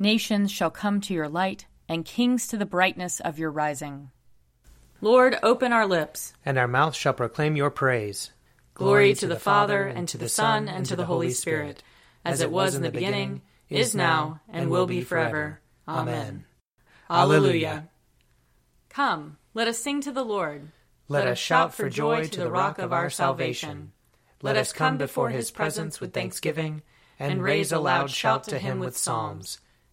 Nations shall come to your light, and kings to the brightness of your rising. Lord, open our lips, and our mouth shall proclaim your praise. Glory to the Father, and to the Son, and to the Holy Spirit, as it was in the beginning, is now, and will be forever. Amen. Alleluia. Come, let us sing to the Lord. Let us shout for joy to the rock of our salvation. Let us come before his presence with thanksgiving, and raise a loud shout to him with psalms.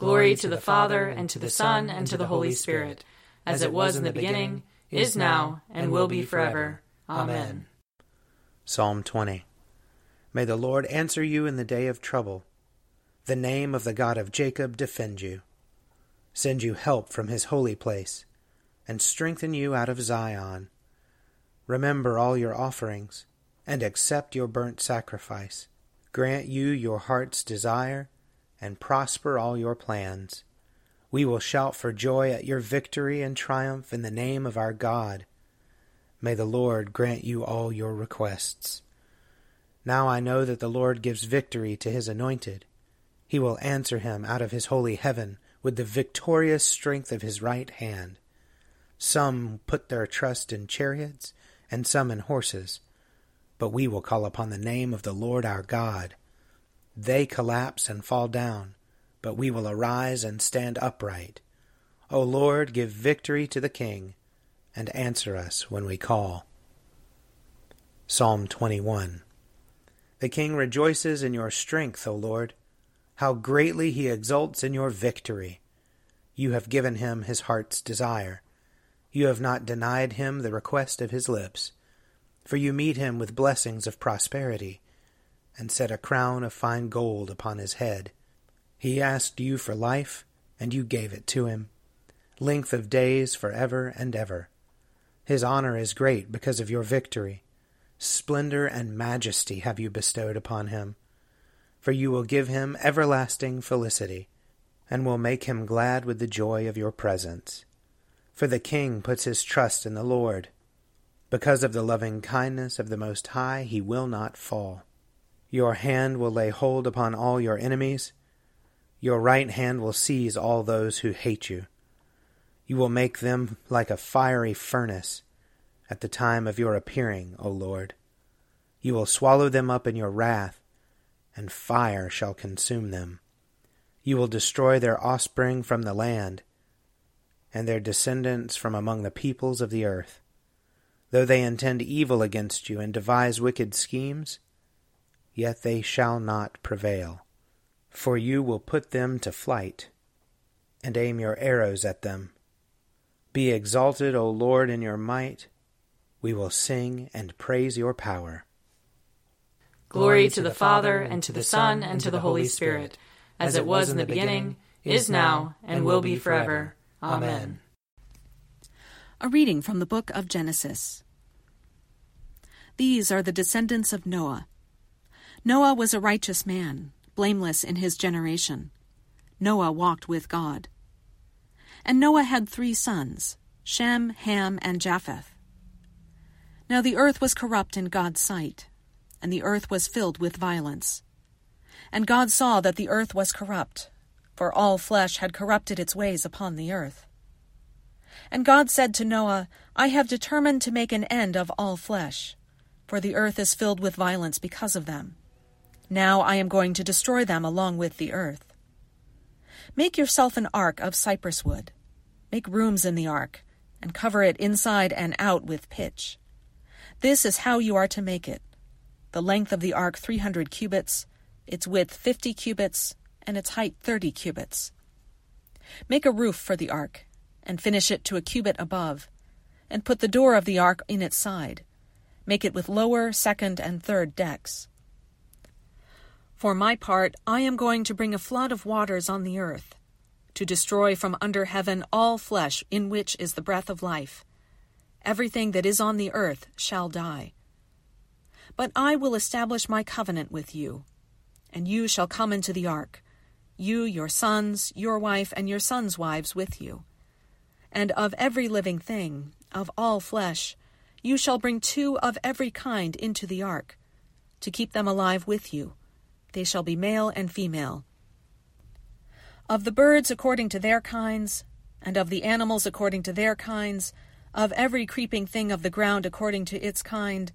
Glory to the Father, and to the Son, and to the Holy Spirit, as it was in the beginning, is now, and will be forever. Amen. Psalm 20 May the Lord answer you in the day of trouble. The name of the God of Jacob defend you. Send you help from his holy place, and strengthen you out of Zion. Remember all your offerings, and accept your burnt sacrifice. Grant you your heart's desire, and prosper all your plans. We will shout for joy at your victory and triumph in the name of our God. May the Lord grant you all your requests. Now I know that the Lord gives victory to his anointed. He will answer him out of his holy heaven with the victorious strength of his right hand. Some put their trust in chariots and some in horses. But we will call upon the name of the Lord our God. They collapse and fall down, but we will arise and stand upright. O Lord, give victory to the King, and answer us when we call. Psalm 21 The King rejoices in your strength, O Lord. How greatly he exults in your victory! You have given him his heart's desire. You have not denied him the request of his lips, for you meet him with blessings of prosperity, and set a crown of fine gold upon his head. He asked you for life, and you gave it to him, length of days for ever and ever. His honor is great because of your victory. Splendor and majesty have you bestowed upon him. For you will give him everlasting felicity, and will make him glad with the joy of your presence. For the king puts his trust in the Lord. Because of the loving kindness of the Most High, he will not fall. Your hand will lay hold upon all your enemies. Your right hand will seize all those who hate you. You will make them like a fiery furnace at the time of your appearing, O Lord. You will swallow them up in your wrath, and fire shall consume them. You will destroy their offspring from the land and their descendants from among the peoples of the earth. Though they intend evil against you and devise wicked schemes, yet they shall not prevail. For you will put them to flight, and aim your arrows at them. Be exalted, O Lord, in your might. We will sing and praise your power. Glory to the Father, and to the Son, and to the Holy Spirit, as it was in the beginning, is now, and will be forever. Amen. A reading from the book of Genesis. These are the descendants of Noah. Noah was a righteous man, blameless in his generation. Noah walked with God. And Noah had three sons Shem, Ham, and Japheth. Now the earth was corrupt in God's sight, and the earth was filled with violence. And God saw that the earth was corrupt for all flesh had corrupted its ways upon the earth. And God said to Noah, I have determined to make an end of all flesh, for the earth is filled with violence because of them. Now I am going to destroy them along with the earth. Make yourself an ark of cypress wood. Make rooms in the ark, and cover it inside and out with pitch. This is how you are to make it. The length of the ark three hundred cubits, its width fifty cubits, and its height thirty cubits. Make a roof for the ark, and finish it to a cubit above, and put the door of the ark in its side. Make it with lower, second, and third decks. For my part, I am going to bring a flood of waters on the earth, to destroy from under heaven all flesh in which is the breath of life. Everything that is on the earth shall die. But I will establish my covenant with you, and you shall come into the ark, you, your sons, your wife, and your sons' wives with you. And of every living thing, of all flesh, you shall bring two of every kind into the ark, to keep them alive with you. They shall be male and female. Of the birds according to their kinds, and of the animals according to their kinds, of every creeping thing of the ground according to its kind,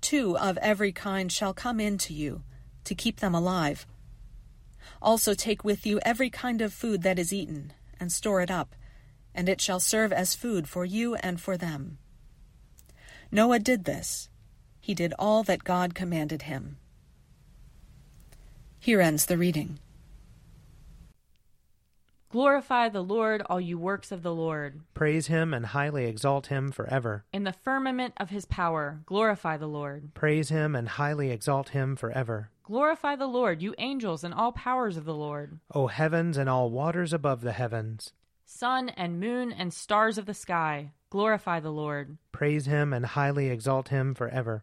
two of every kind shall come in to you, to keep them alive. Also take with you every kind of food that is eaten, and store it up, and it shall serve as food for you and for them. Noah did this. He did all that God commanded him. Here ends the reading. Glorify the Lord, all you works of the Lord. Praise him and highly exalt him forever. In the firmament of his power, glorify the Lord. Praise him and highly exalt him forever. Glorify the Lord, you angels and all powers of the Lord. O heavens and all waters above the heavens. Sun and moon and stars of the sky, glorify the Lord. Praise him and highly exalt him forever.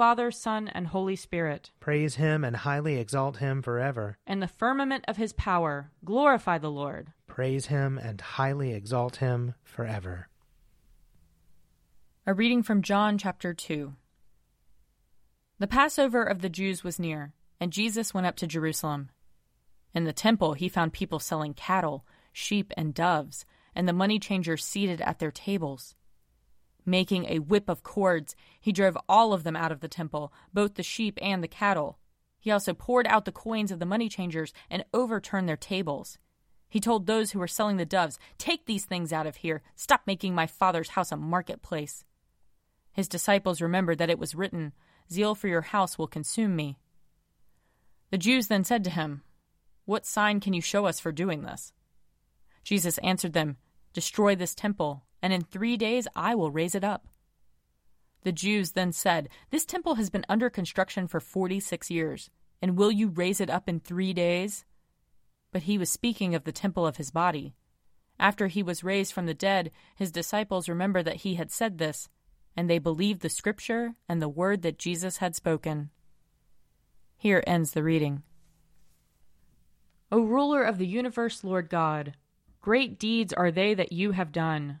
Father, Son, and Holy Spirit. Praise him and highly exalt him forever. In the firmament of his power, glorify the Lord. Praise him and highly exalt him forever. A reading from John chapter 2. The Passover of the Jews was near, and Jesus went up to Jerusalem. In the temple, he found people selling cattle, sheep, and doves, and the money changers seated at their tables. Making a whip of cords, he drove all of them out of the temple, both the sheep and the cattle. He also poured out the coins of the money changers and overturned their tables. He told those who were selling the doves, Take these things out of here. Stop making my father's house a marketplace. His disciples remembered that it was written, Zeal for your house will consume me. The Jews then said to him, What sign can you show us for doing this? Jesus answered them, Destroy this temple, and in three days I will raise it up. The Jews then said, This temple has been under construction for forty six years, and will you raise it up in three days? But he was speaking of the temple of his body. After he was raised from the dead, his disciples remembered that he had said this, and they believed the scripture and the word that Jesus had spoken. Here ends the reading. O ruler of the universe, Lord God, great deeds are they that you have done,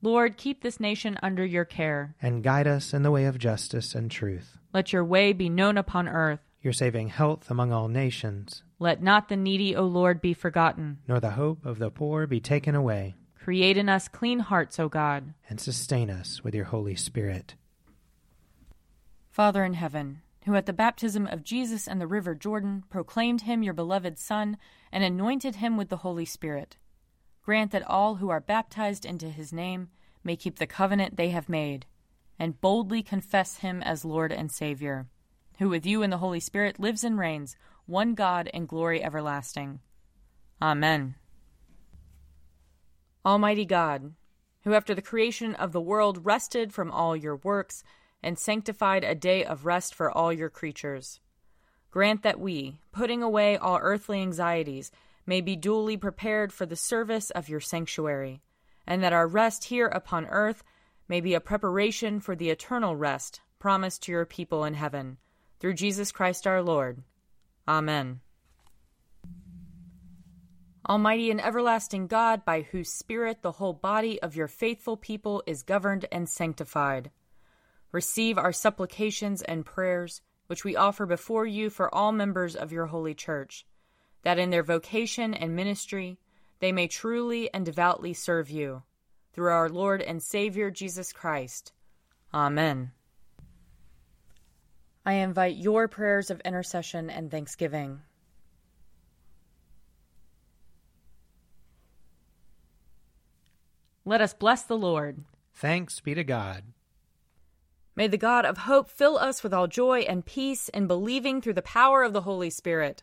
Lord, keep this nation under your care. And guide us in the way of justice and truth. Let your way be known upon earth. Your saving health among all nations. Let not the needy, O Lord, be forgotten. Nor the hope of the poor be taken away. Create in us clean hearts, O God. And sustain us with your Holy Spirit. Father in heaven, who at the baptism of Jesus in the river Jordan proclaimed him your beloved Son and anointed him with the Holy Spirit, grant that all who are baptized into his name may keep the covenant they have made, and boldly confess him as Lord and Savior, who with you in the Holy Spirit lives and reigns, one God in glory everlasting. Amen. Almighty God, who after the creation of the world rested from all your works, and sanctified a day of rest for all your creatures. Grant that we, putting away all earthly anxieties, may be duly prepared for the service of your sanctuary, and that our rest here upon earth may be a preparation for the eternal rest promised to your people in heaven, through Jesus Christ our Lord. Amen. Almighty and everlasting God, by whose Spirit the whole body of your faithful people is governed and sanctified receive our supplications and prayers, which we offer before you for all members of your holy church, that in their vocation and ministry they may truly and devoutly serve you. Through our Lord and Savior Jesus Christ. Amen. I invite your prayers of intercession and thanksgiving. Let us bless the Lord. Thanks be to God. May the God of hope fill us with all joy and peace in believing through the power of the Holy Spirit.